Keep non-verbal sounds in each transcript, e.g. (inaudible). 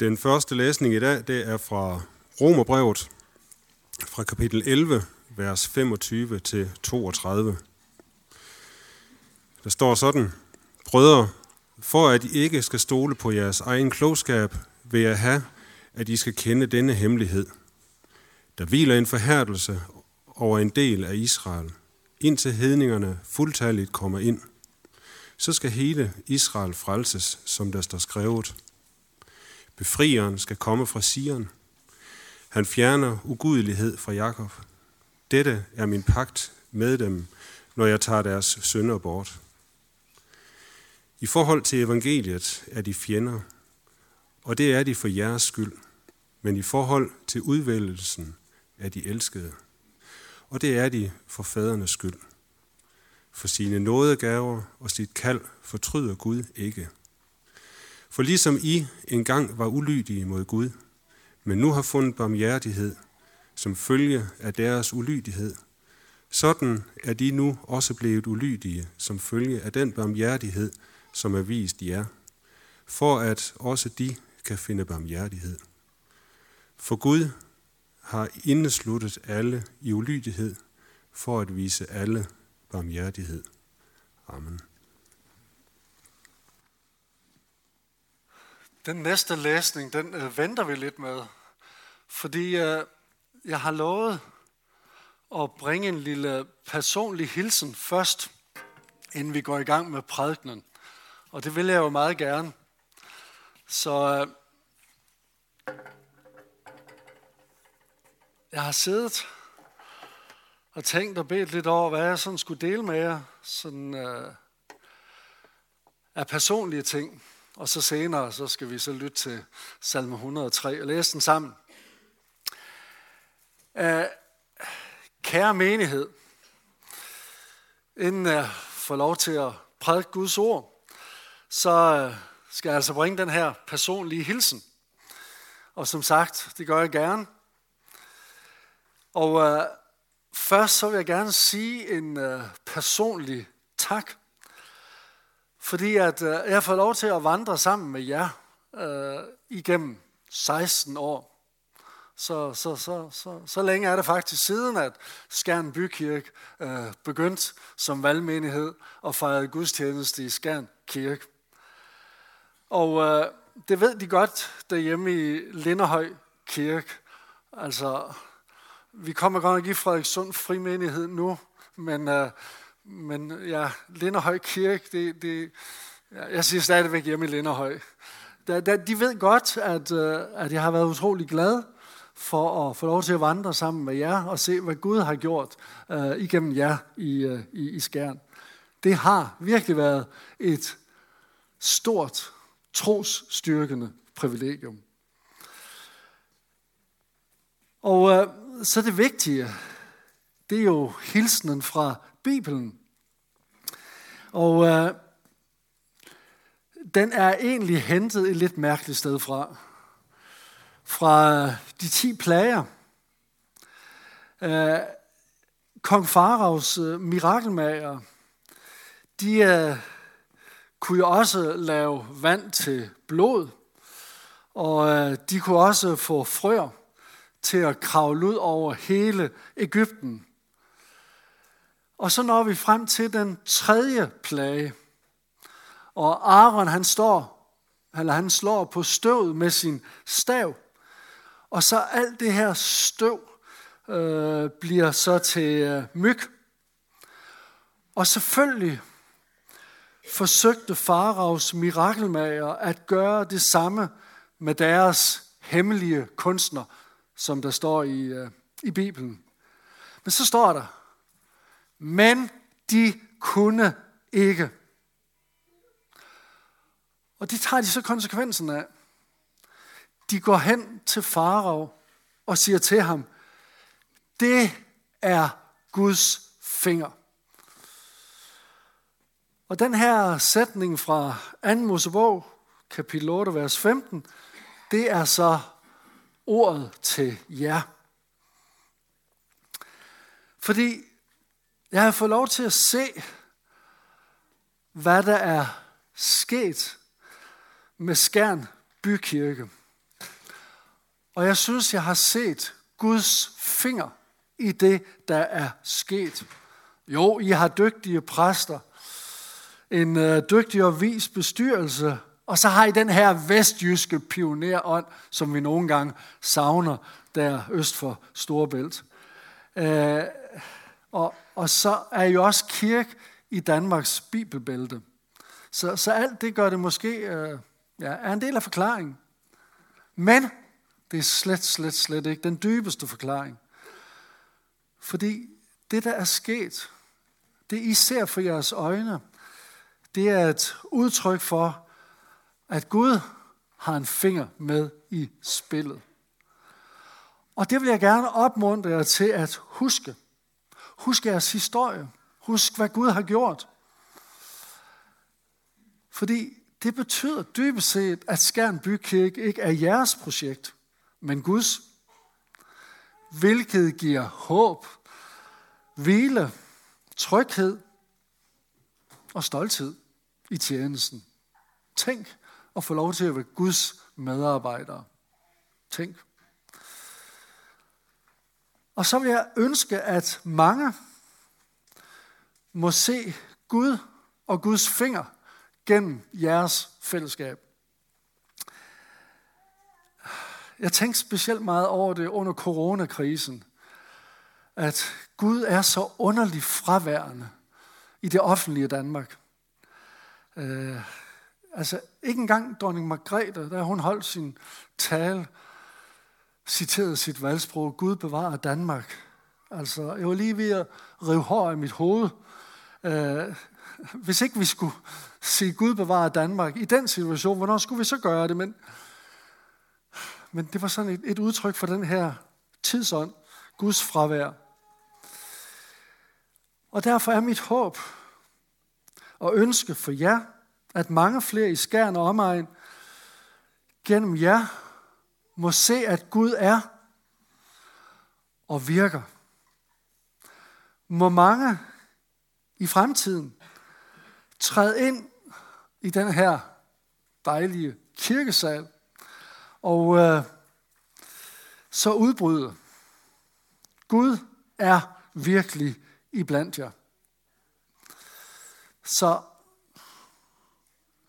Den første læsning i dag, det er fra Romerbrevet, fra kapitel 11, vers 25 til 32. Der står sådan, Brødre, for at I ikke skal stole på jeres egen klogskab, vil jeg have, at I skal kende denne hemmelighed. Der hviler en forhærdelse over en del af Israel, indtil hedningerne fuldtalligt kommer ind. Så skal hele Israel frelses, som der står skrevet. Befrieren skal komme fra Sion. Han fjerner ugudelighed fra Jakob. Dette er min pagt med dem, når jeg tager deres sønder bort. I forhold til evangeliet er de fjender, og det er de for jeres skyld. Men i forhold til udvælgelsen er de elskede, og det er de for fadernes skyld. For sine nådegaver og sit kald fortryder Gud ikke. For ligesom I engang var ulydige mod Gud, men nu har fundet barmhjertighed som følge af deres ulydighed, sådan er de nu også blevet ulydige som følge af den barmhjertighed, som er vist jer, for at også de kan finde barmhjertighed. For Gud har indesluttet alle i ulydighed, for at vise alle barmhjertighed. Amen. Den næste læsning, den øh, venter vi lidt med, fordi øh, jeg har lovet at bringe en lille personlig hilsen først, inden vi går i gang med prædikenen. Og det vil jeg jo meget gerne. Så øh, jeg har siddet og tænkt og bedt lidt over, hvad jeg sådan skulle dele med jer sådan, øh, af personlige ting. Og så senere, så skal vi så lytte til salme 103 og læse den sammen. Uh, kære menighed, inden jeg får lov til at prædike Guds ord, så øh, skal jeg altså bringe den her personlige hilsen. Og som sagt, det gør jeg gerne. Og øh, først så vil jeg gerne sige en øh, personlig tak fordi at øh, jeg får lov til at vandre sammen med jer øh, igennem 16 år. Så, så, så, så, så længe er det faktisk siden, at Skjern Bykirke øh, begyndte som valgmenighed og fejrede gudstjeneste i Skjern Kirke. Og øh, det ved de godt derhjemme i Linderhøj Kirke. Altså, vi kommer godt nok i Frederikssund frimenighed nu, men øh, men ja, Linderhøj Kirke, det, det, jeg siger stadigvæk hjemme i Linderhøj. Da, da, de ved godt, at, øh, at jeg har været utrolig glad for at få lov til at vandre sammen med jer og se, hvad Gud har gjort uh, igennem jer i, uh, i, i skæren. Det har virkelig været et stort, trosstyrkende privilegium. Og uh, så det vigtige, det er jo hilsenen fra Bibelen. Og øh, den er egentlig hentet et lidt mærkeligt sted fra. Fra øh, de ti plager. Øh, Kong Faraos øh, mirakelmager, de øh, kunne jo også lave vand til blod, og øh, de kunne også få frøer til at kravle ud over hele Ægypten. Og så når vi frem til den tredje plage. Og Aaron han står, eller han slår på støvet med sin stav. Og så alt det her støv øh, bliver så til øh, myg. Og selvfølgelig forsøgte Faraos mirakelmager at gøre det samme med deres hemmelige kunstner, som der står i, øh, i Bibelen. Men så står der, men de kunne ikke. Og det tager de så konsekvensen af. De går hen til farao og siger til ham, det er Guds finger. Og den her sætning fra 2. Mosebog, kapitel 8, vers 15, det er så ordet til jer. Fordi jeg har fået lov til at se, hvad der er sket med Skærn Bykirke Og jeg synes, jeg har set Guds finger i det, der er sket. Jo, I har dygtige præster, en øh, dygtig og vis bestyrelse, og så har I den her vestjyske pionerånd, som vi nogle gange savner der øst for Storebælt. Øh, og, og så er jo også kirke i Danmarks bibelbælte. Så, så alt det gør det måske, øh, ja, er en del af forklaringen. Men det er slet, slet, slet ikke den dybeste forklaring. Fordi det, der er sket, det I ser for jeres øjne, det er et udtryk for, at Gud har en finger med i spillet. Og det vil jeg gerne opmuntre jer til at huske. Husk jeres historie. Husk, hvad Gud har gjort. Fordi det betyder dybest set, at Skærn Bykirke ikke er jeres projekt, men Guds. Hvilket giver håb, hvile, tryghed og stolthed i tjenesten. Tænk at få lov til at være Guds medarbejdere. Tænk. Og så vil jeg ønske, at mange må se Gud og Guds finger gennem jeres fællesskab. Jeg tænkte specielt meget over det under coronakrisen, at Gud er så underligt fraværende i det offentlige Danmark. Øh, altså ikke engang dronning Margrethe, da hun holdt sin tale, citerede sit valgsprog, Gud bevarer Danmark. Altså, jeg var lige ved at rive hår i mit hoved. Øh, hvis ikke vi skulle sige Gud bevarer Danmark i den situation, hvornår skulle vi så gøre det? Men, men det var sådan et, et udtryk for den her tidsånd, Guds fravær. Og derfor er mit håb og ønske for jer, at mange flere i skærn og omegn gennem jer må se, at Gud er og virker. Må mange i fremtiden træde ind i den her dejlige kirkesal og øh, så udbryde. Gud er virkelig i blandt jer. Så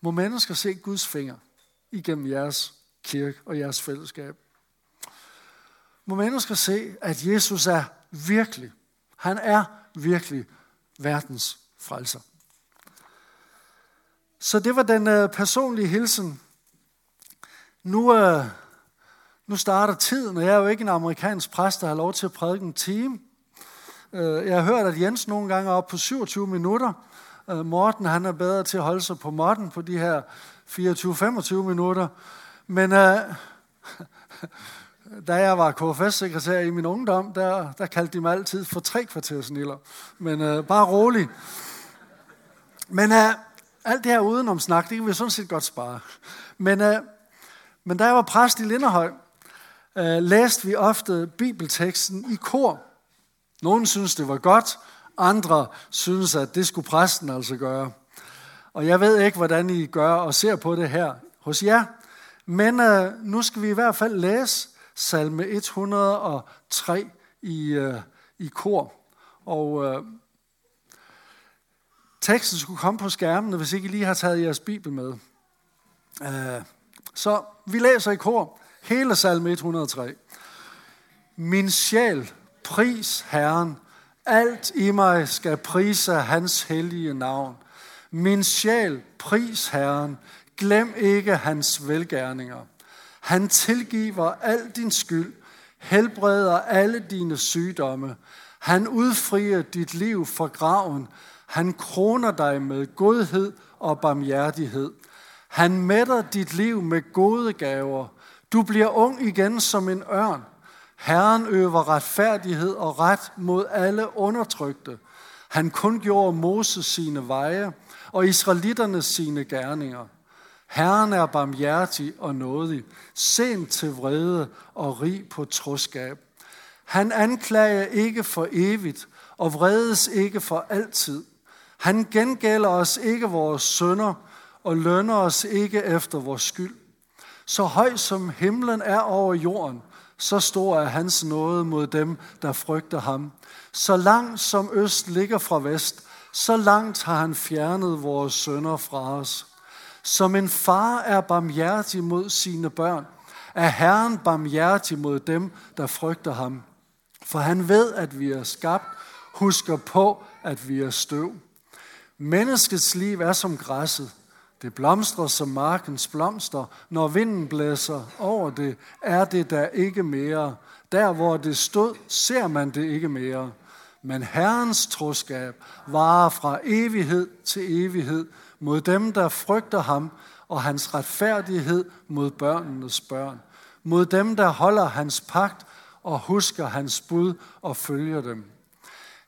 må mennesker se Guds finger igennem jeres kirke og jeres fællesskab. Må mennesker se, at Jesus er virkelig, han er virkelig verdens frelser. Så det var den øh, personlige hilsen. Nu, øh, nu starter tiden, og jeg er jo ikke en amerikansk præst, der har lov til at prædike en time. Øh, jeg har hørt, at Jens nogle gange er oppe på 27 minutter. Øh, Morten han er bedre til at holde sig på modden på de her 24-25 minutter. Men øh, (laughs) da jeg var KFS-sekretær i min ungdom, der, der kaldte de mig altid for tre kvartersniller. Men øh, bare rolig. Men øh, alt det her udenom snak, det kan vi sådan set godt spare. Men, øh, men da jeg var præst i Linderhøj, øh, læste vi ofte bibelteksten i kor. Nogle synes, det var godt, andre synes, at det skulle præsten altså gøre. Og jeg ved ikke, hvordan I gør og ser på det her hos jer. Men øh, nu skal vi i hvert fald læse salme 103 i, øh, i kor. Og øh, teksten skulle komme på skærmen, hvis ikke I lige har taget jeres bibel med. Øh, så vi læser i kor hele salme 103. Min sjæl, pris Herren, alt i mig skal prise hans hellige navn. Min sjæl, pris Herren, glem ikke hans velgærninger. Han tilgiver al din skyld, helbreder alle dine sygdomme. Han udfrier dit liv fra graven. Han kroner dig med godhed og barmhjertighed. Han mætter dit liv med gode gaver. Du bliver ung igen som en ørn. Herren øver retfærdighed og ret mod alle undertrykte. Han kun gjorde Moses sine veje og israelitterne sine gerninger. Herren er barmhjertig og nådig, sent til vrede og rig på troskab. Han anklager ikke for evigt og vredes ikke for altid. Han gengælder os ikke vores sønder og lønner os ikke efter vores skyld. Så høj som himlen er over jorden, så stor er hans nåde mod dem, der frygter ham. Så langt som øst ligger fra vest, så langt har han fjernet vores sønder fra os. Som en far er barmhjertig mod sine børn, er Herren barmhjertig mod dem, der frygter ham. For han ved, at vi er skabt, husker på, at vi er støv. Menneskets liv er som græsset. Det blomstrer som markens blomster. Når vinden blæser over det, er det der ikke mere. Der, hvor det stod, ser man det ikke mere. Men Herrens troskab varer fra evighed til evighed mod dem, der frygter ham, og hans retfærdighed mod børnenes børn. Mod dem, der holder hans pagt og husker hans bud og følger dem.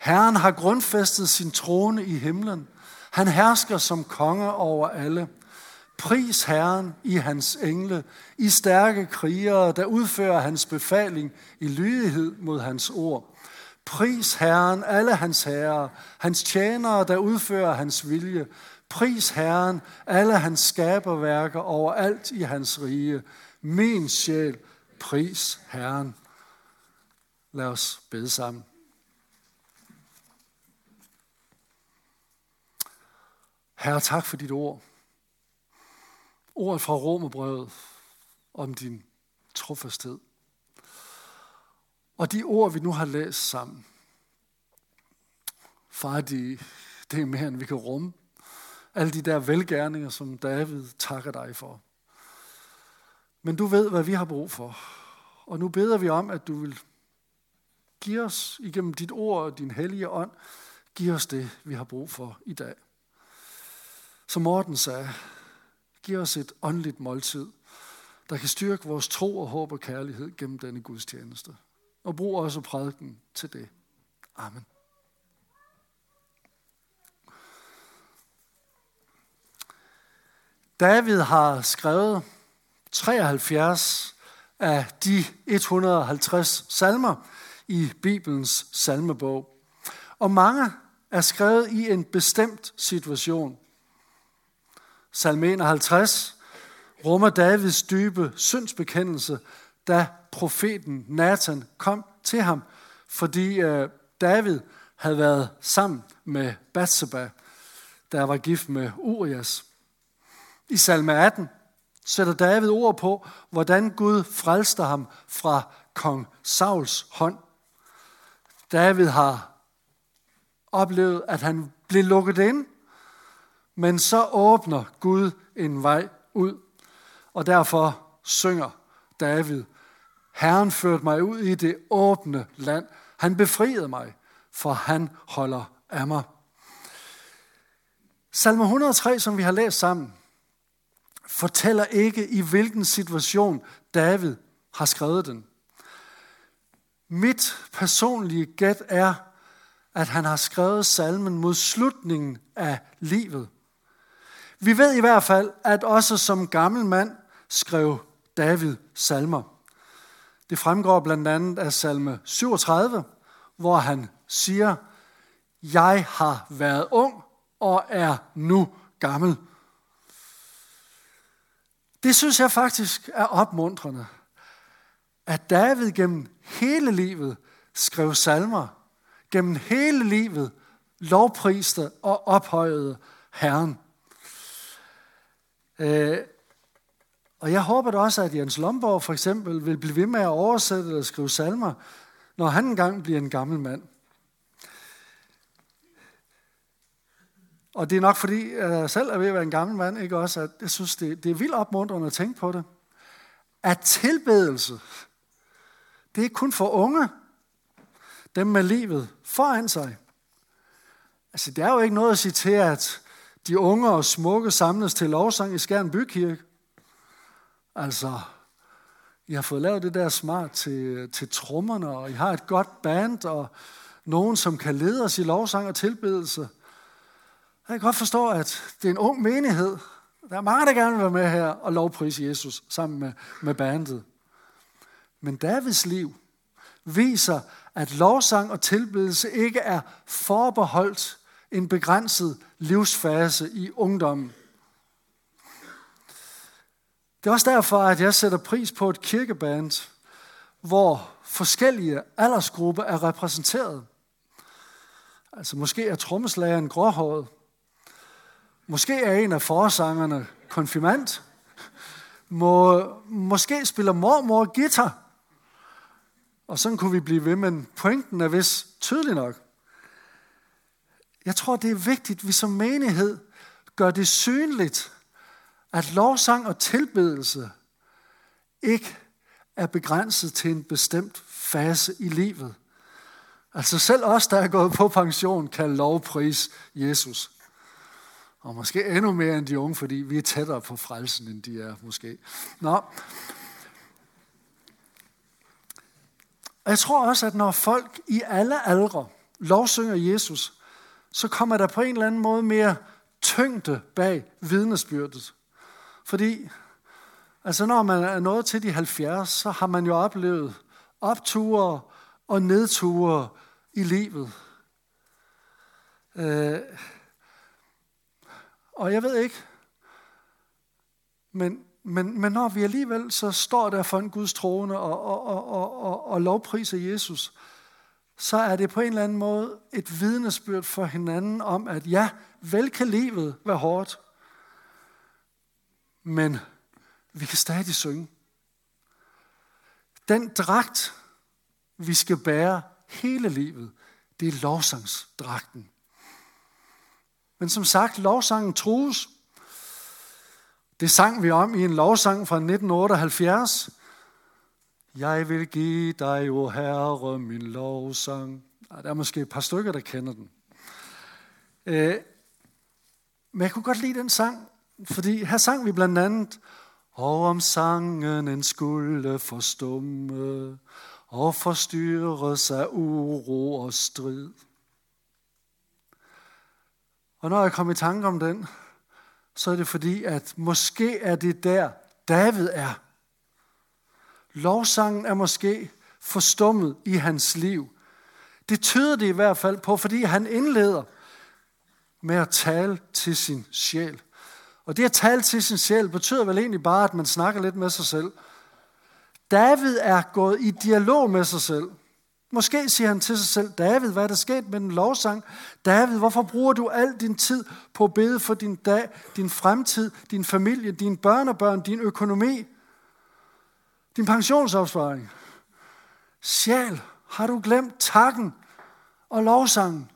Herren har grundfæstet sin trone i himlen. Han hersker som konge over alle. Pris Herren i hans engle, i stærke krigere, der udfører hans befaling i lydighed mod hans ord. Pris Herren, alle hans herrer, hans tjenere, der udfører hans vilje. Pris Herren, alle hans skaberværker overalt i hans rige. Min sjæl, pris Herren. Lad os bede sammen. Herre, tak for dit ord. Ordet fra Romerbrevet om din trofasthed. Og de ord, vi nu har læst sammen, far, de, det er mere, end vi kan rumme. Alle de der velgærninger, som David takker dig for. Men du ved, hvad vi har brug for. Og nu beder vi om, at du vil give os igennem dit ord og din hellige ånd, give os det, vi har brug for i dag. Som Morten sagde, giv os et åndeligt måltid, der kan styrke vores tro og håb og kærlighed gennem denne gudstjeneste. Og brug også prædiken til det. Amen. David har skrevet 73 af de 150 salmer i Bibelens salmebog. Og mange er skrevet i en bestemt situation. Salme 51 rummer Davids dybe syndsbekendelse, da profeten Nathan kom til ham, fordi øh, David havde været sammen med Bathsheba, der var gift med Urias. I salme 18 sætter David ord på, hvordan Gud frelste ham fra kong Sauls hånd. David har oplevet, at han blev lukket ind, men så åbner Gud en vej ud. Og derfor synger David, Herren førte mig ud i det åbne land. Han befriede mig, for han holder af mig. Salme 103, som vi har læst sammen, fortæller ikke, i hvilken situation David har skrevet den. Mit personlige gæt er, at han har skrevet salmen mod slutningen af livet. Vi ved i hvert fald, at også som gammel mand skrev David salmer. Det fremgår blandt andet af salme 37, hvor han siger, Jeg har været ung og er nu gammel. Det synes jeg faktisk er opmuntrende, at David gennem hele livet skrev salmer, gennem hele livet lovpriste og ophøjede Herren. Øh, og jeg håber da også, at Jens Lomborg for eksempel vil blive ved med at oversætte eller skrive salmer, når han engang bliver en gammel mand. Og det er nok fordi, jeg selv er ved at være en gammel mand, ikke også, at jeg synes, det, det er vildt opmuntrende at tænke på det. At tilbedelse, det er kun for unge, dem med livet foran sig. Altså, det er jo ikke noget at sige til, at de unge og smukke samles til lovsang i Skjern Bykirke. Altså, I har fået lavet det der smart til, til trommerne, og I har et godt band, og nogen, som kan lede os i lovsang og tilbedelse. Jeg kan godt forstå, at det er en ung menighed. Der er mange, der gerne vil være med her og lovprise Jesus sammen med, med bandet. Men Davids liv viser, at lovsang og tilbedelse ikke er forbeholdt en begrænset livsfase i ungdommen. Det er også derfor, at jeg sætter pris på et kirkeband, hvor forskellige aldersgrupper er repræsenteret. Altså måske er trommeslageren gråhåret. Måske er en af forsangerne konfirmant. Må, måske spiller mormor guitar. Og sådan kunne vi blive ved, men pointen er vist tydelig nok. Jeg tror, det er vigtigt, at vi som menighed gør det synligt, at lovsang og tilbedelse ikke er begrænset til en bestemt fase i livet. Altså selv os, der er gået på pension, kan lovpris Jesus. Og måske endnu mere end de unge, fordi vi er tættere på frelsen, end de er måske. Nå. jeg tror også, at når folk i alle aldre lovsynger Jesus, så kommer der på en eller anden måde mere tyngde bag vidnesbyrdet. Fordi altså når man er nået til de 70, så har man jo oplevet opture og nedture i livet. Øh, og jeg ved ikke, men, men, men når vi alligevel så står der for en Guds trone og, og, og, og, og, og lovpriser Jesus, så er det på en eller anden måde et vidnesbyrd for hinanden om, at ja, vel kan livet være hårdt, men vi kan stadig synge. Den dragt, vi skal bære hele livet, det er lovsangsdragten. Men som sagt, lovsangen trues. Det sang vi om i en lovsang fra 1978. Jeg vil give dig, o Herre, min lovsang. Der er måske et par stykker, der kender den. Øh, men jeg kunne godt lide den sang, fordi her sang vi blandt andet, og om sangen en skulle forstumme, og forstyrres af uro og strid. Og når jeg kom i tanke om den, så er det fordi, at måske er det der, David er. Lovsangen er måske forstummet i hans liv. Det tyder det i hvert fald på, fordi han indleder med at tale til sin sjæl. Og det at tale til sin sjæl betyder vel egentlig bare, at man snakker lidt med sig selv. David er gået i dialog med sig selv. Måske siger han til sig selv, David, hvad er der sket med den lovsang? David, hvorfor bruger du al din tid på at bede for din dag, din fremtid, din familie, dine børnebørn, din økonomi, din pensionsopsparing? Sjæl, har du glemt takken og lovsangen?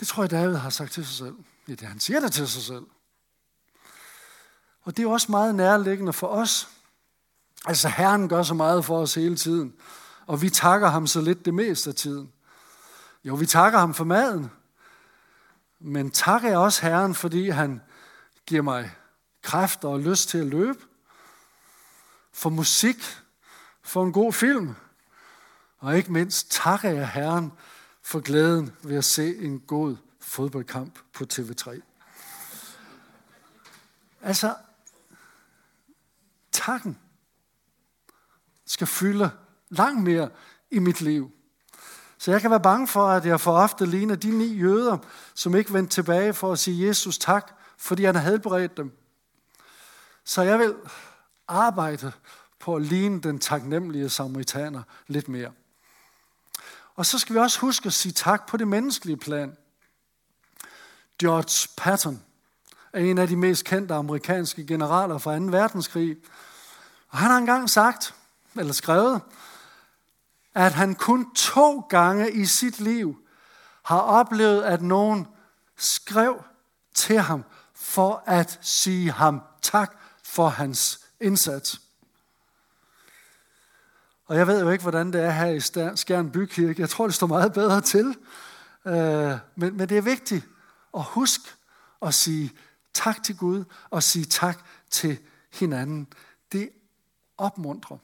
Det tror jeg, David har sagt til sig selv. Ja, det, han siger det til sig selv. Og det er også meget nærliggende for os. Altså, Herren gør så meget for os hele tiden. Og vi takker ham så lidt det meste af tiden. Jo, vi takker ham for maden. Men takker jeg også Herren, fordi han giver mig kræfter og lyst til at løbe. For musik. For en god film. Og ikke mindst takker jeg Herren for glæden ved at se en god fodboldkamp på TV3. Altså, takken skal fylde langt mere i mit liv. Så jeg kan være bange for, at jeg for ofte ligner de ni jøder, som ikke vendte tilbage for at sige Jesus tak, fordi han havde beredt dem. Så jeg vil arbejde på at ligne den taknemmelige samaritaner lidt mere. Og så skal vi også huske at sige tak på det menneskelige plan. George Patton er en af de mest kendte amerikanske generaler fra 2. verdenskrig. Og han har engang sagt, eller skrevet, at han kun to gange i sit liv har oplevet, at nogen skrev til ham for at sige ham tak for hans indsats. Og jeg ved jo ikke, hvordan det er her i Skjern Bykirke. Jeg tror, det står meget bedre til. Øh, men, men det er vigtigt at huske at sige tak til Gud og sige tak til hinanden. Det opmuntrer.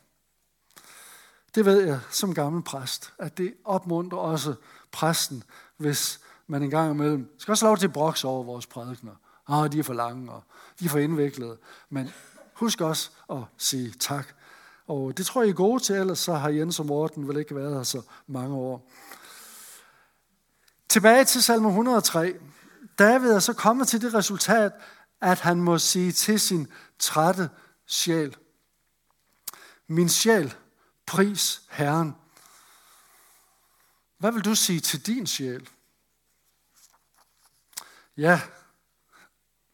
Det ved jeg som gammel præst, at det opmuntrer også præsten, hvis man en gang imellem skal også lov til broks over vores prædikner. Ah, de er for lange, og de er for indviklede. Men husk også at sige tak. Og det tror jeg, I er gode til, ellers så har Jens og Morten vel ikke været her så mange år. Tilbage til salme 103. David er så kommet til det resultat, at han må sige til sin trætte sjæl, Min sjæl, pris Herren. Hvad vil du sige til din sjæl? Ja,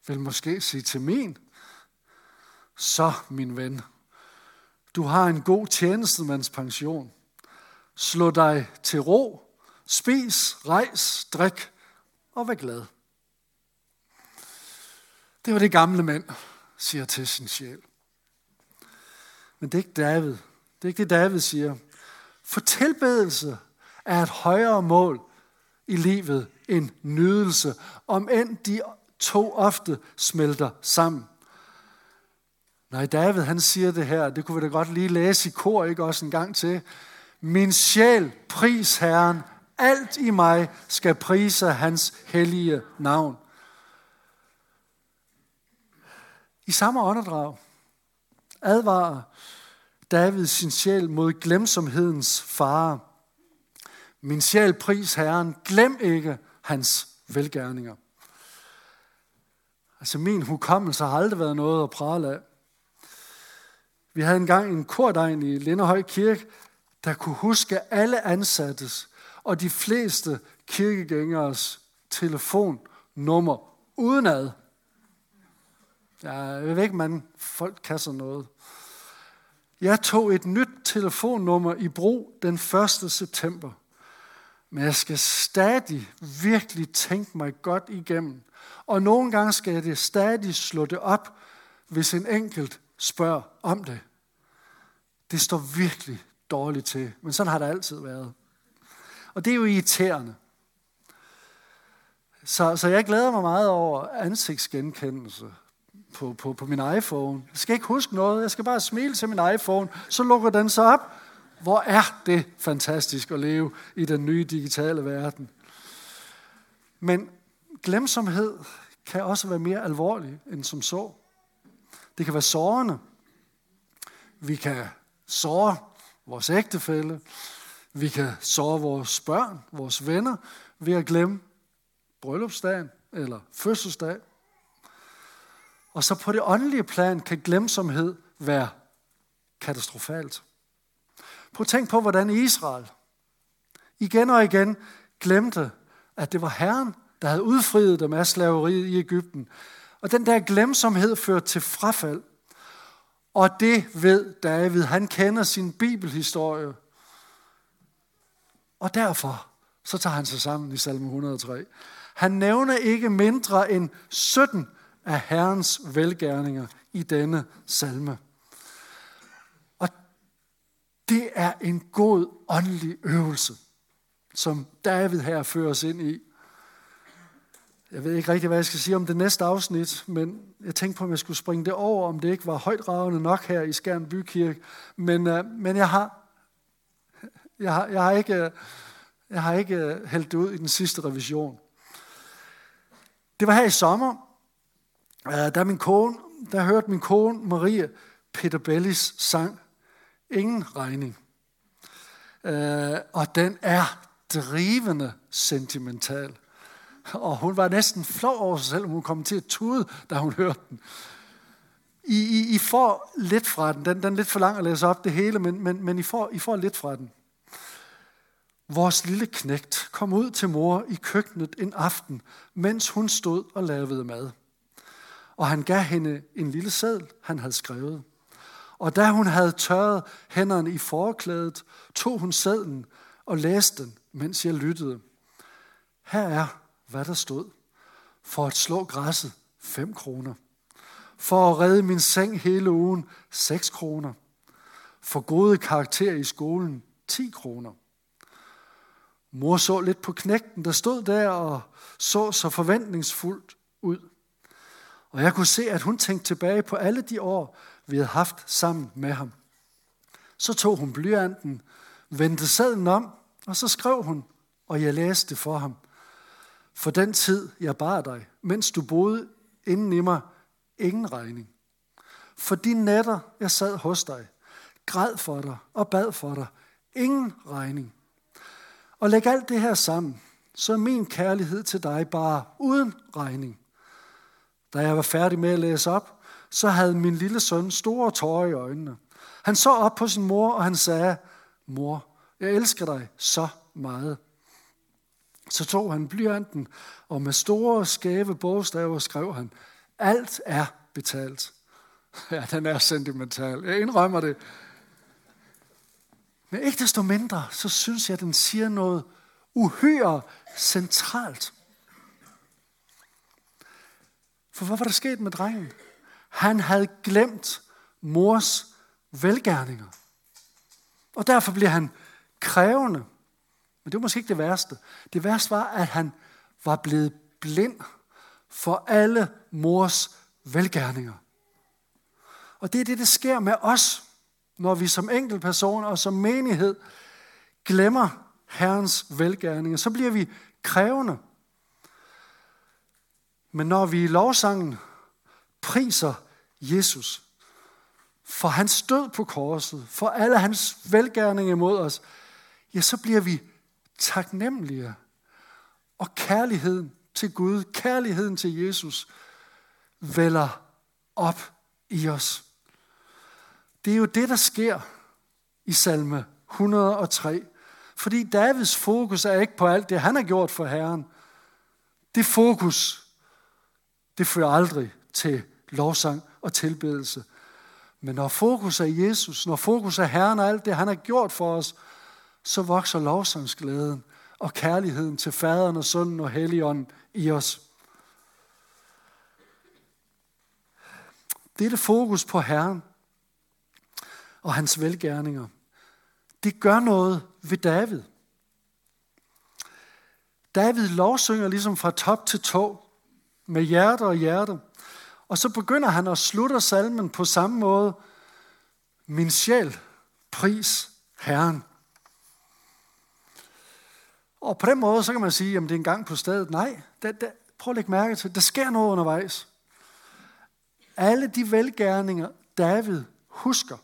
vil måske sige til min. Så, min ven, du har en god tjenestemandspension. Slå dig til ro, spis, rejs, drik og vær glad. Det var det gamle mand, siger til sin sjæl. Men det er ikke David. Det er ikke det, David siger. For tilbedelse er et højere mål i livet end nydelse, om end de to ofte smelter sammen. Nej, David han siger det her, det kunne vi da godt lige læse i kor, ikke også en gang til. Min sjæl, pris Herren, alt i mig skal prise hans hellige navn. I samme åndedrag advarer David sin sjæl mod glemsomhedens fare. Min sjæl, pris Herren, glem ikke hans velgærninger. Altså min hukommelse har aldrig været noget at prale af. Vi havde engang en kordegn i Lindehøj Kirke, der kunne huske alle ansattes og de fleste kirkegængeres telefonnummer udenad. Jeg ved ikke, man folk kan sådan noget. Jeg tog et nyt telefonnummer i brug den 1. september. Men jeg skal stadig virkelig tænke mig godt igennem. Og nogle gange skal jeg det stadig slå det op, hvis en enkelt spørger om det. Det står virkelig dårligt til, men sådan har det altid været. Og det er jo irriterende. Så, så jeg glæder mig meget over ansigtsgenkendelse på, på, på min iPhone. Jeg skal ikke huske noget, jeg skal bare smile til min iPhone, så lukker den sig op. Hvor er det fantastisk at leve i den nye digitale verden. Men glemsomhed kan også være mere alvorlig end som så. Det kan være sårende. Vi kan såre vores ægtefælle. Vi kan såre vores børn, vores venner, ved at glemme bryllupsdagen eller fødselsdag. Og så på det åndelige plan kan glemsomhed være katastrofalt. Prøv at tænk på, hvordan Israel igen og igen glemte, at det var Herren, der havde udfriet dem af slaveriet i Ægypten. Og den der glemsomhed førte til frafald. Og det ved David. Han kender sin bibelhistorie. Og derfor så tager han sig sammen i salme 103. Han nævner ikke mindre end 17 af Herrens velgærninger i denne salme. Og det er en god åndelig øvelse, som David her fører os ind i. Jeg ved ikke rigtig, hvad jeg skal sige om det næste afsnit, men jeg tænkte på, om jeg skulle springe det over, om det ikke var høytravende nok her i Skjern Bykirke. Men, øh, men jeg har, jeg har, jeg har ikke, øh, jeg har ikke øh, hældt det ud i den sidste revision. Det var her i sommer, Øh, uh, da min kone, der hørte min kone Marie Peter Bellis sang Ingen regning. Uh, og den er drivende sentimental. Og hun var næsten flov over sig selv, hun kom til at tude, da hun hørte den. I, I, I får lidt fra den. den. Den er lidt for lang at læse op det hele, men, men, men I, får, I får lidt fra den. Vores lille knægt kom ud til mor i køkkenet en aften, mens hun stod og lavede mad. Og han gav hende en lille seddel, han havde skrevet. Og da hun havde tørret hænderne i forklædet, tog hun sedlen og læste den, mens jeg lyttede. Her er hvad der stod. For at slå græsset, 5 kroner. For at redde min seng hele ugen, 6 kroner. For gode karakterer i skolen, 10 kroner. Mor så lidt på knægten, der stod der og så så forventningsfuldt ud. Og jeg kunne se, at hun tænkte tilbage på alle de år, vi havde haft sammen med ham. Så tog hun blyanten, vendte sadlen om, og så skrev hun, og jeg læste det for ham – for den tid, jeg bar dig, mens du boede inden i mig, ingen regning. For de nætter, jeg sad hos dig, græd for dig og bad for dig, ingen regning. Og læg alt det her sammen, så er min kærlighed til dig bare uden regning. Da jeg var færdig med at læse op, så havde min lille søn store tårer i øjnene. Han så op på sin mor, og han sagde, mor, jeg elsker dig så meget. Så tog han blyanten, og med store skæve bogstaver skrev han, alt er betalt. Ja, den er sentimental. Jeg indrømmer det. Men ikke desto mindre, så synes jeg, at den siger noget uhyre centralt. For hvad var der sket med drengen? Han havde glemt mors velgærninger. Og derfor bliver han krævende. Men det var måske ikke det værste. Det værste var, at han var blevet blind for alle mors velgærninger. Og det er det, der sker med os, når vi som enkeltpersoner og som menighed glemmer Herrens velgærninger. Så bliver vi krævende. Men når vi i lovsangen priser Jesus for hans død på korset, for alle hans velgærninger imod os, ja, så bliver vi taknemmelige. Og kærligheden til Gud, kærligheden til Jesus, vælger op i os. Det er jo det, der sker i salme 103. Fordi Davids fokus er ikke på alt det, han har gjort for Herren. Det fokus, det fører aldrig til lovsang og tilbedelse. Men når fokus er Jesus, når fokus er Herren og alt det, han har gjort for os, så vokser lovsangsglæden og kærligheden til faderen og sønnen og helligånden i os. Dette fokus på Herren og hans velgærninger, det gør noget ved David. David lovsynger ligesom fra top til tå, med hjerte og hjerte. Og så begynder han at slutte salmen på samme måde. Min sjæl, pris Herren. Og på den måde, så kan man sige, at det er en gang på stedet. Nej, det, det, prøv at lægge mærke til, der sker noget undervejs. Alle de velgærninger, David husker,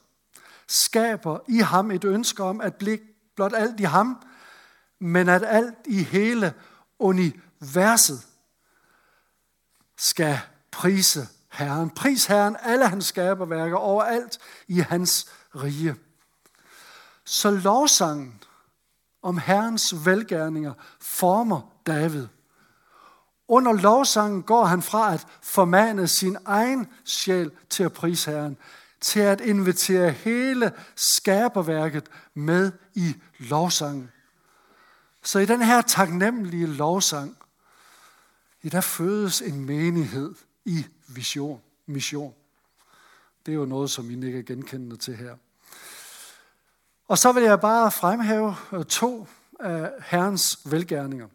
skaber i ham et ønske om at blive blot alt i ham, men at alt i hele universet skal prise Herren. Pris Herren alle hans skaberværker overalt i hans rige. Så lovsangen om Herrens velgærninger former David. Under lovsangen går han fra at formane sin egen sjæl til at prise Herren, til at invitere hele skaberværket med i lovsangen. Så i den her taknemmelige lovsang, ja, der fødes en menighed i vision, mission. Det er jo noget, som I ikke er genkendende til her. Og så vil jeg bare fremhæve øh, to af Herrens velgærninger.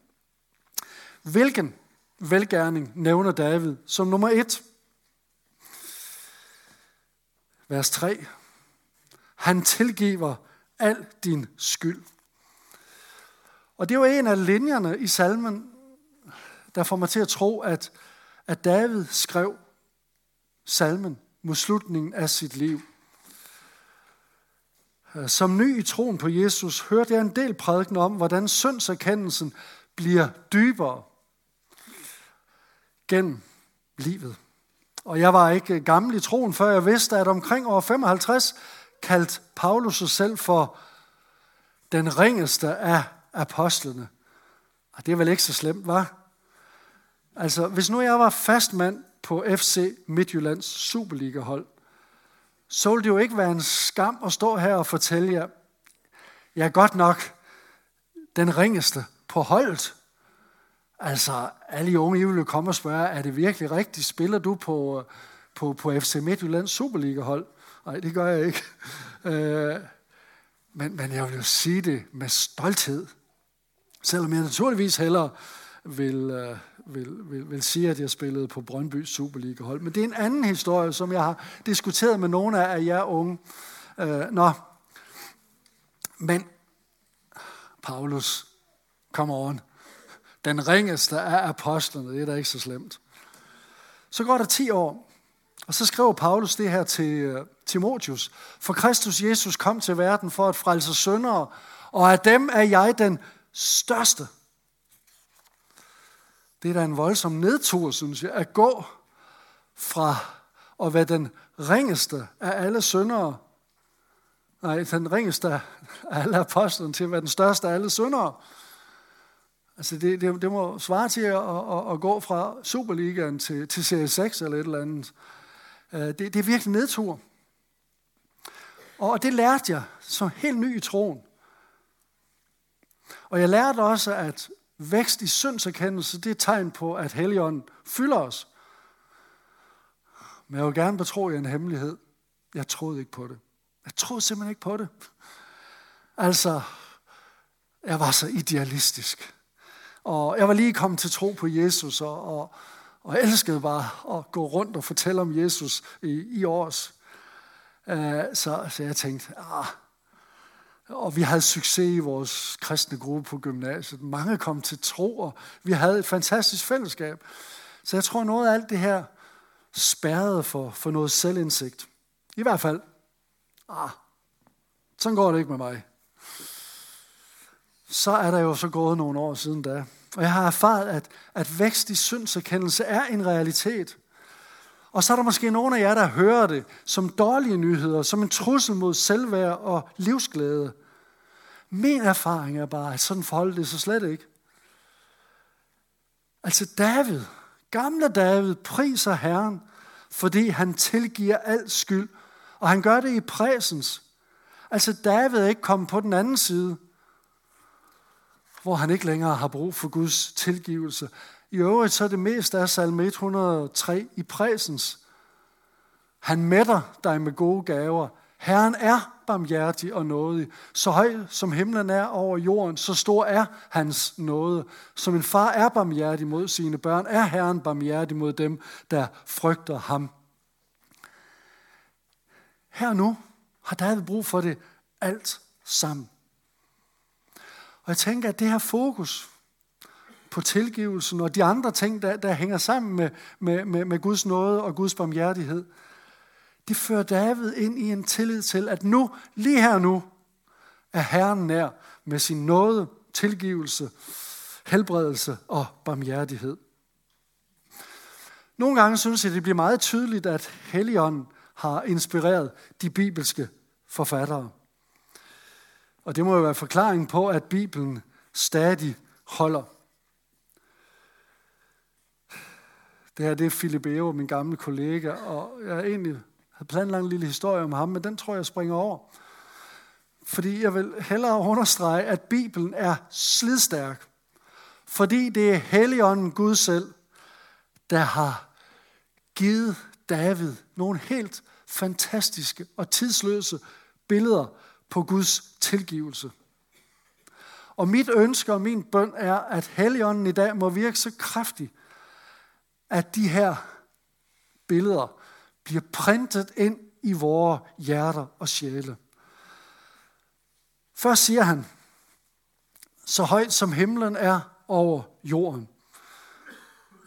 Hvilken velgærning nævner David som nummer et? Vers 3. Han tilgiver al din skyld. Og det er jo en af linjerne i salmen, der får mig til at tro, at, at David skrev salmen mod slutningen af sit liv. Som ny i troen på Jesus hørte jeg en del prædiken om, hvordan syndserkendelsen bliver dybere gennem livet. Og jeg var ikke gammel i troen, før jeg vidste, at omkring år 55 kaldte Paulus sig selv for den ringeste af apostlene. Og det er vel ikke så slemt, var? Altså, hvis nu jeg var fastmand på FC Midtjyllands Superliga-hold, så ville det jo ikke være en skam at stå her og fortælle jer, jeg er godt nok den ringeste på holdet. Altså, alle de unge, I ville komme og spørge, er det virkelig rigtigt? Spiller du på, på, på FC Midtjyllands Superliga-hold? Nej, det gør jeg ikke. (laughs) Øh, men, men jeg vil jo sige det med stolthed. Selvom jeg naturligvis hellere vil, øh, vil, vil, vil sige, at jeg spillede på Brøndby Superliga-hold. Men det er en anden historie, som jeg har diskuteret med nogle af jer unge. Øh, nå, men Paulus, kom on. Den ringeste af apostlene, det er da ikke så slemt. Så går der 10 år, og så skriver Paulus det her til øh, Timotius. For Kristus Jesus kom til verden for at frelse syndere, og af dem er jeg den største. Det er da en voldsom nedtur, synes jeg, at gå fra at være den ringeste af alle syndere. Nej, den ringeste af alle apostlene til at være den største af alle syndere. Altså det, det, det må svare til at, at, at gå fra Superligaen til, til Serie 6 eller et eller andet. Øh, det, det er virkelig nedtur. Og det lærte jeg som helt ny i troen. Og jeg lærte også, at vækst i syndserkendelse, det er et tegn på, at Helligånden fylder os. Men jeg vil gerne betro jer en hemmelighed. Jeg troede ikke på det. Jeg troede simpelthen ikke på det. Altså, jeg var så idealistisk. Og jeg var lige kommet til tro på Jesus, og, og, og elskede bare at gå rundt og fortælle om Jesus i, i års. Uh, så, så jeg tænkte, ah, og vi havde succes i vores kristne gruppe på gymnasiet. Mange kom til tro, og vi havde et fantastisk fællesskab. Så jeg tror, noget af alt det her spærrede for, for noget selvindsigt. I hvert fald, ah, sådan går det ikke med mig. Så er der jo så gået nogle år siden da. Og jeg har erfaret, at, at vækst i syndserkendelse er en realitet. Og så er der måske nogle af jer, der hører det som dårlige nyheder, som en trussel mod selvværd og livsglæde. Min erfaring er bare, at sådan forholder det sig slet ikke. Altså David, gamle David, priser Herren, fordi han tilgiver al skyld, og han gør det i præsens. Altså David er ikke kommet på den anden side, hvor han ikke længere har brug for Guds tilgivelse. I øvrigt så er det mest af salme 103 i præsens. Han mætter dig med gode gaver. Herren er barmhjertig og nådig. Så høj som himlen er over jorden, så stor er hans nåde. Som en far er barmhjertig mod sine børn, er Herren barmhjertig mod dem, der frygter ham. Her nu har David brug for det alt sammen. Og jeg tænker, at det her fokus på tilgivelsen og de andre ting, der, der hænger sammen med, med, med, med Guds nåde og Guds barmhjertighed, det fører David ind i en tillid til, at nu, lige her nu, er Herren nær med sin nåde, tilgivelse, helbredelse og barmhjertighed. Nogle gange synes jeg, det bliver meget tydeligt, at Helligånden har inspireret de bibelske forfattere. Og det må jo være forklaringen på, at Bibelen stadig holder. Det her det er Philip Eo, min gamle kollega, og jeg har egentlig havde planlagt en lille historie om ham, men den tror jeg, jeg springer over. Fordi jeg vil hellere understrege, at Bibelen er slidstærk. Fordi det er Helligånden Gud selv, der har givet David nogle helt fantastiske og tidsløse billeder på Guds tilgivelse. Og mit ønske og min bøn er, at Helligånden i dag må virke så kraftigt, at de her billeder bliver printet ind i vores hjerter og sjæle. Først siger han, så højt som himlen er over jorden.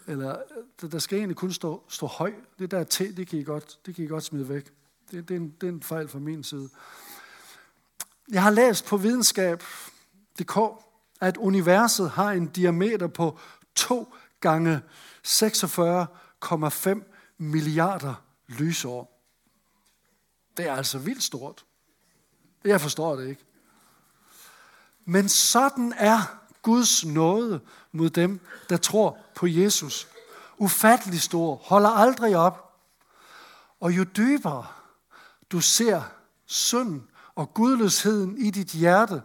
Eller der skal egentlig kun stå, stå høj. Det der T, det kan I godt, det kan I godt smide væk. Det, det, er en, det er en fejl fra min side. Jeg har læst på videnskab.dk, at universet har en diameter på 2 gange 46,5 milliarder lysår. Det er altså vildt stort. Jeg forstår det ikke. Men sådan er Guds nåde mod dem, der tror på Jesus. Ufattelig stor, holder aldrig op. Og jo dybere du ser synd og gudløsheden i dit hjerte,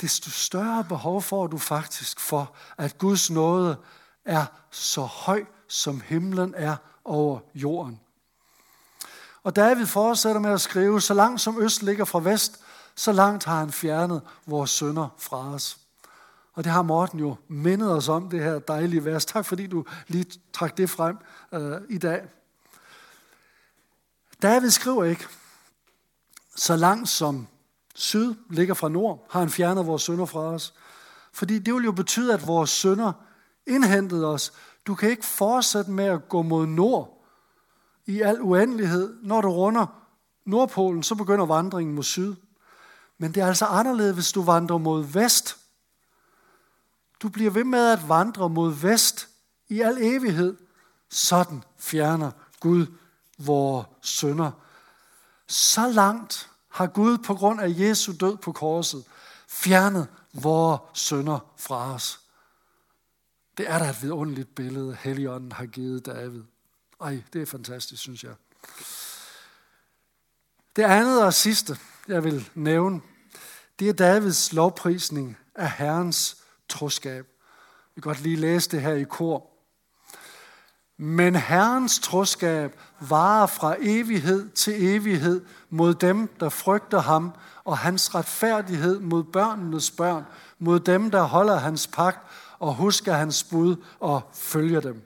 desto større behov får du faktisk for, at Guds nåde er så høj, som himlen er over jorden. Og David fortsætter med at skrive, så langt som øst ligger fra vest, så langt har han fjernet vores sønder fra os. Og det har Morten jo mindet os om, det her dejlige vers. Tak fordi du lige trak det frem øh, i dag. David skriver ikke, så langt som syd ligger fra nord, har han fjernet vores sønder fra os. Fordi det vil jo betyde, at vores sønder indhentede os. Du kan ikke fortsætte med at gå mod nord i al uendelighed. Når du runder Nordpolen, så begynder vandringen mod syd. Men det er altså anderledes, hvis du vandrer mod vest. Du bliver ved med at vandre mod vest i al evighed. Sådan fjerner Gud vores sønder. Så langt har Gud på grund af Jesu død på korset fjernet vores sønder fra os. Det er da et vidunderligt billede, Helligånden har givet David. Ej, det er fantastisk, synes jeg. Det andet og sidste, jeg vil nævne, det er Davids lovprisning af Herrens troskab. Vi kan godt lige læse det her i kor. Men Herrens troskab varer fra evighed til evighed mod dem, der frygter ham, og hans retfærdighed mod børnenes børn, mod dem, der holder hans pagt og husker hans bud og følger dem.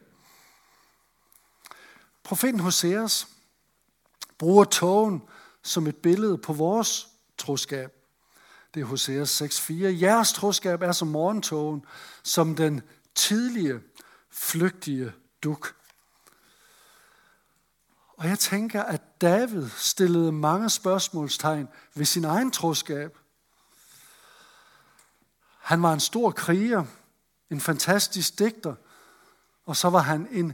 Profeten Hoseas bruger togen som et billede på vores troskab. Det er Hoseas 6.4. Jeres troskab er som morgentogen, som den tidlige, flygtige duk. Og jeg tænker, at David stillede mange spørgsmålstegn ved sin egen troskab. Han var en stor kriger, en fantastisk digter, og så var han en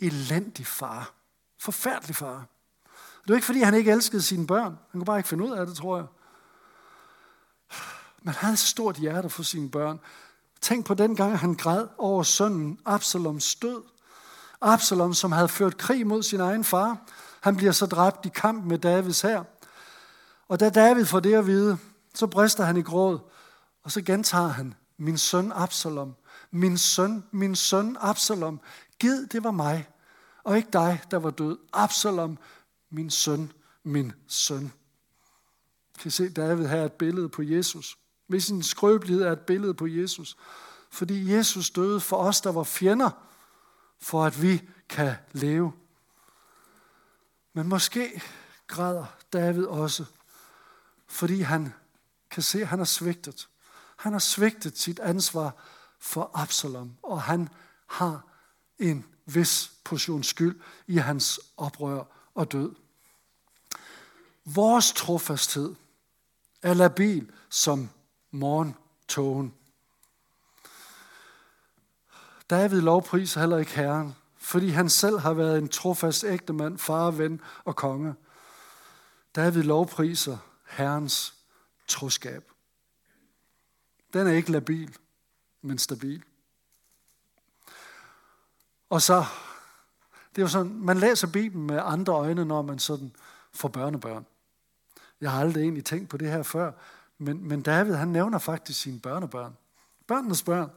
elendig far. Forfærdelig far. Det var ikke, fordi han ikke elskede sine børn. Han kunne bare ikke finde ud af det, tror jeg. Men han havde et stort hjerte for sine børn. Tænk på den gang, han græd over sønnen Absaloms død. Absalom, som havde ført krig mod sin egen far, han bliver så dræbt i kamp med Davids her. Og da David får det at vide, så brister han i gråd, og så gentager han, min søn Absalom, min søn, min søn Absalom, gid det var mig, og ikke dig, der var død. Absalom, min søn, min søn. Kan I se, David her et billede på Jesus. Hvis sin skrøbelighed er et billede på Jesus. Fordi Jesus døde for os, der var fjender, for at vi kan leve. Men måske græder David også, fordi han kan se, at han har svigtet. Han har svigtet sit ansvar for Absalom, og han har en vis portion skyld i hans oprør og død. Vores trofasthed er labil som morgentogen. David lovpriser heller ikke Herren, fordi han selv har været en trofast ægtemand, far, ven og konge. David lovpriser Herrens troskab. Den er ikke labil, men stabil. Og så, det er jo sådan, man læser Bibelen med andre øjne, når man sådan får børnebørn. Jeg har aldrig egentlig tænkt på det her før, men, men David, han nævner faktisk sine børnebørn. Børnenes børn.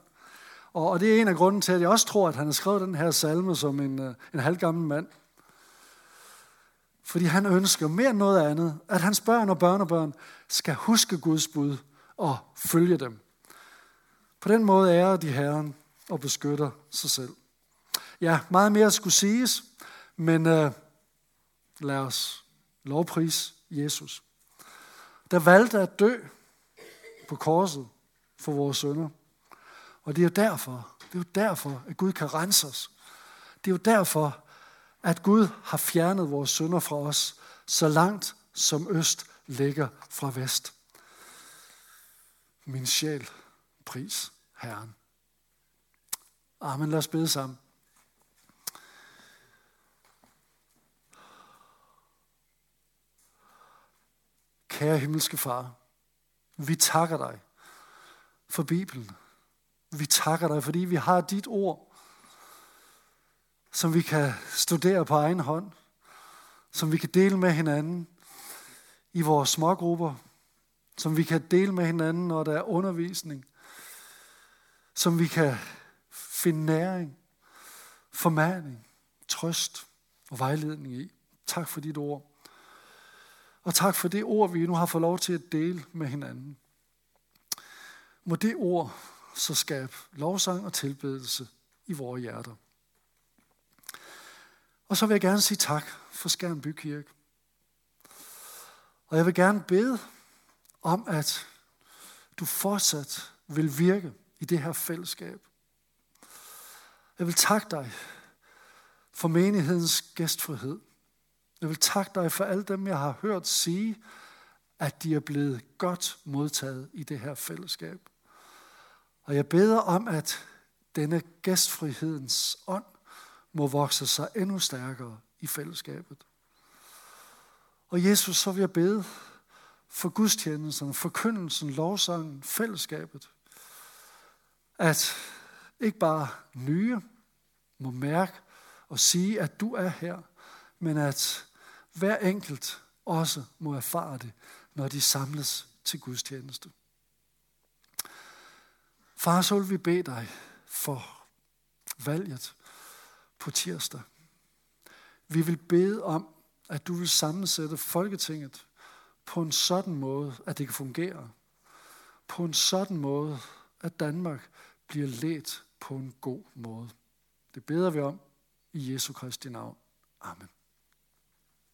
Og, og det er en af grunden til, at jeg også tror, at han har skrevet den her salme som en, øh, en halvgammel mand. Fordi han ønsker mere end noget andet, at hans børn og børnebørn skal huske Guds bud og følge dem. På den måde ærer de Herren og beskytter sig selv. Ja, meget mere skulle siges, men øh, lad os lovpris Jesus. Der valgte at dø på korset for vores sønner. Og det er jo derfor, det er jo derfor, at Gud kan rense os. Det er jo derfor, at Gud har fjernet vores sønder fra os, så langt som øst ligger fra vest. Min sjæl, pris Herren. Amen. Lad os bede sammen. Kære himmelske far, vi takker dig for Bibelen. Vi takker dig, fordi vi har dit ord, som vi kan studere på egen hånd, som vi kan dele med hinanden i vores smågrupper, som vi kan dele med hinanden, når der er undervisning, som vi kan finde næring, formaning, trøst og vejledning i. Tak for dit ord. Og tak for det ord, vi nu har fået lov til at dele med hinanden. Må det ord så skab lovsang og tilbedelse i vores hjerter. Og så vil jeg gerne sige tak for Skærm Bykirke. Og jeg vil gerne bede om, at du fortsat vil virke i det her fællesskab. Jeg vil takke dig for menighedens gæstfrihed. Jeg vil takke dig for alle dem, jeg har hørt sige, at de er blevet godt modtaget i det her fællesskab. Og jeg beder om, at denne gæstfrihedens ånd må vokse sig endnu stærkere i fællesskabet. Og Jesus, så vil jeg bede for gudstjenesterne, forkyndelsen, lovsangen, fællesskabet, at ikke bare nye må mærke og sige, at du er her, men at hver enkelt også må erfare det, når de samles til gudstjeneste. Far, så vil vi bede dig for valget på tirsdag. Vi vil bede om, at du vil sammensætte Folketinget på en sådan måde, at det kan fungere. På en sådan måde, at Danmark bliver let på en god måde. Det beder vi om i Jesu Kristi navn. Amen.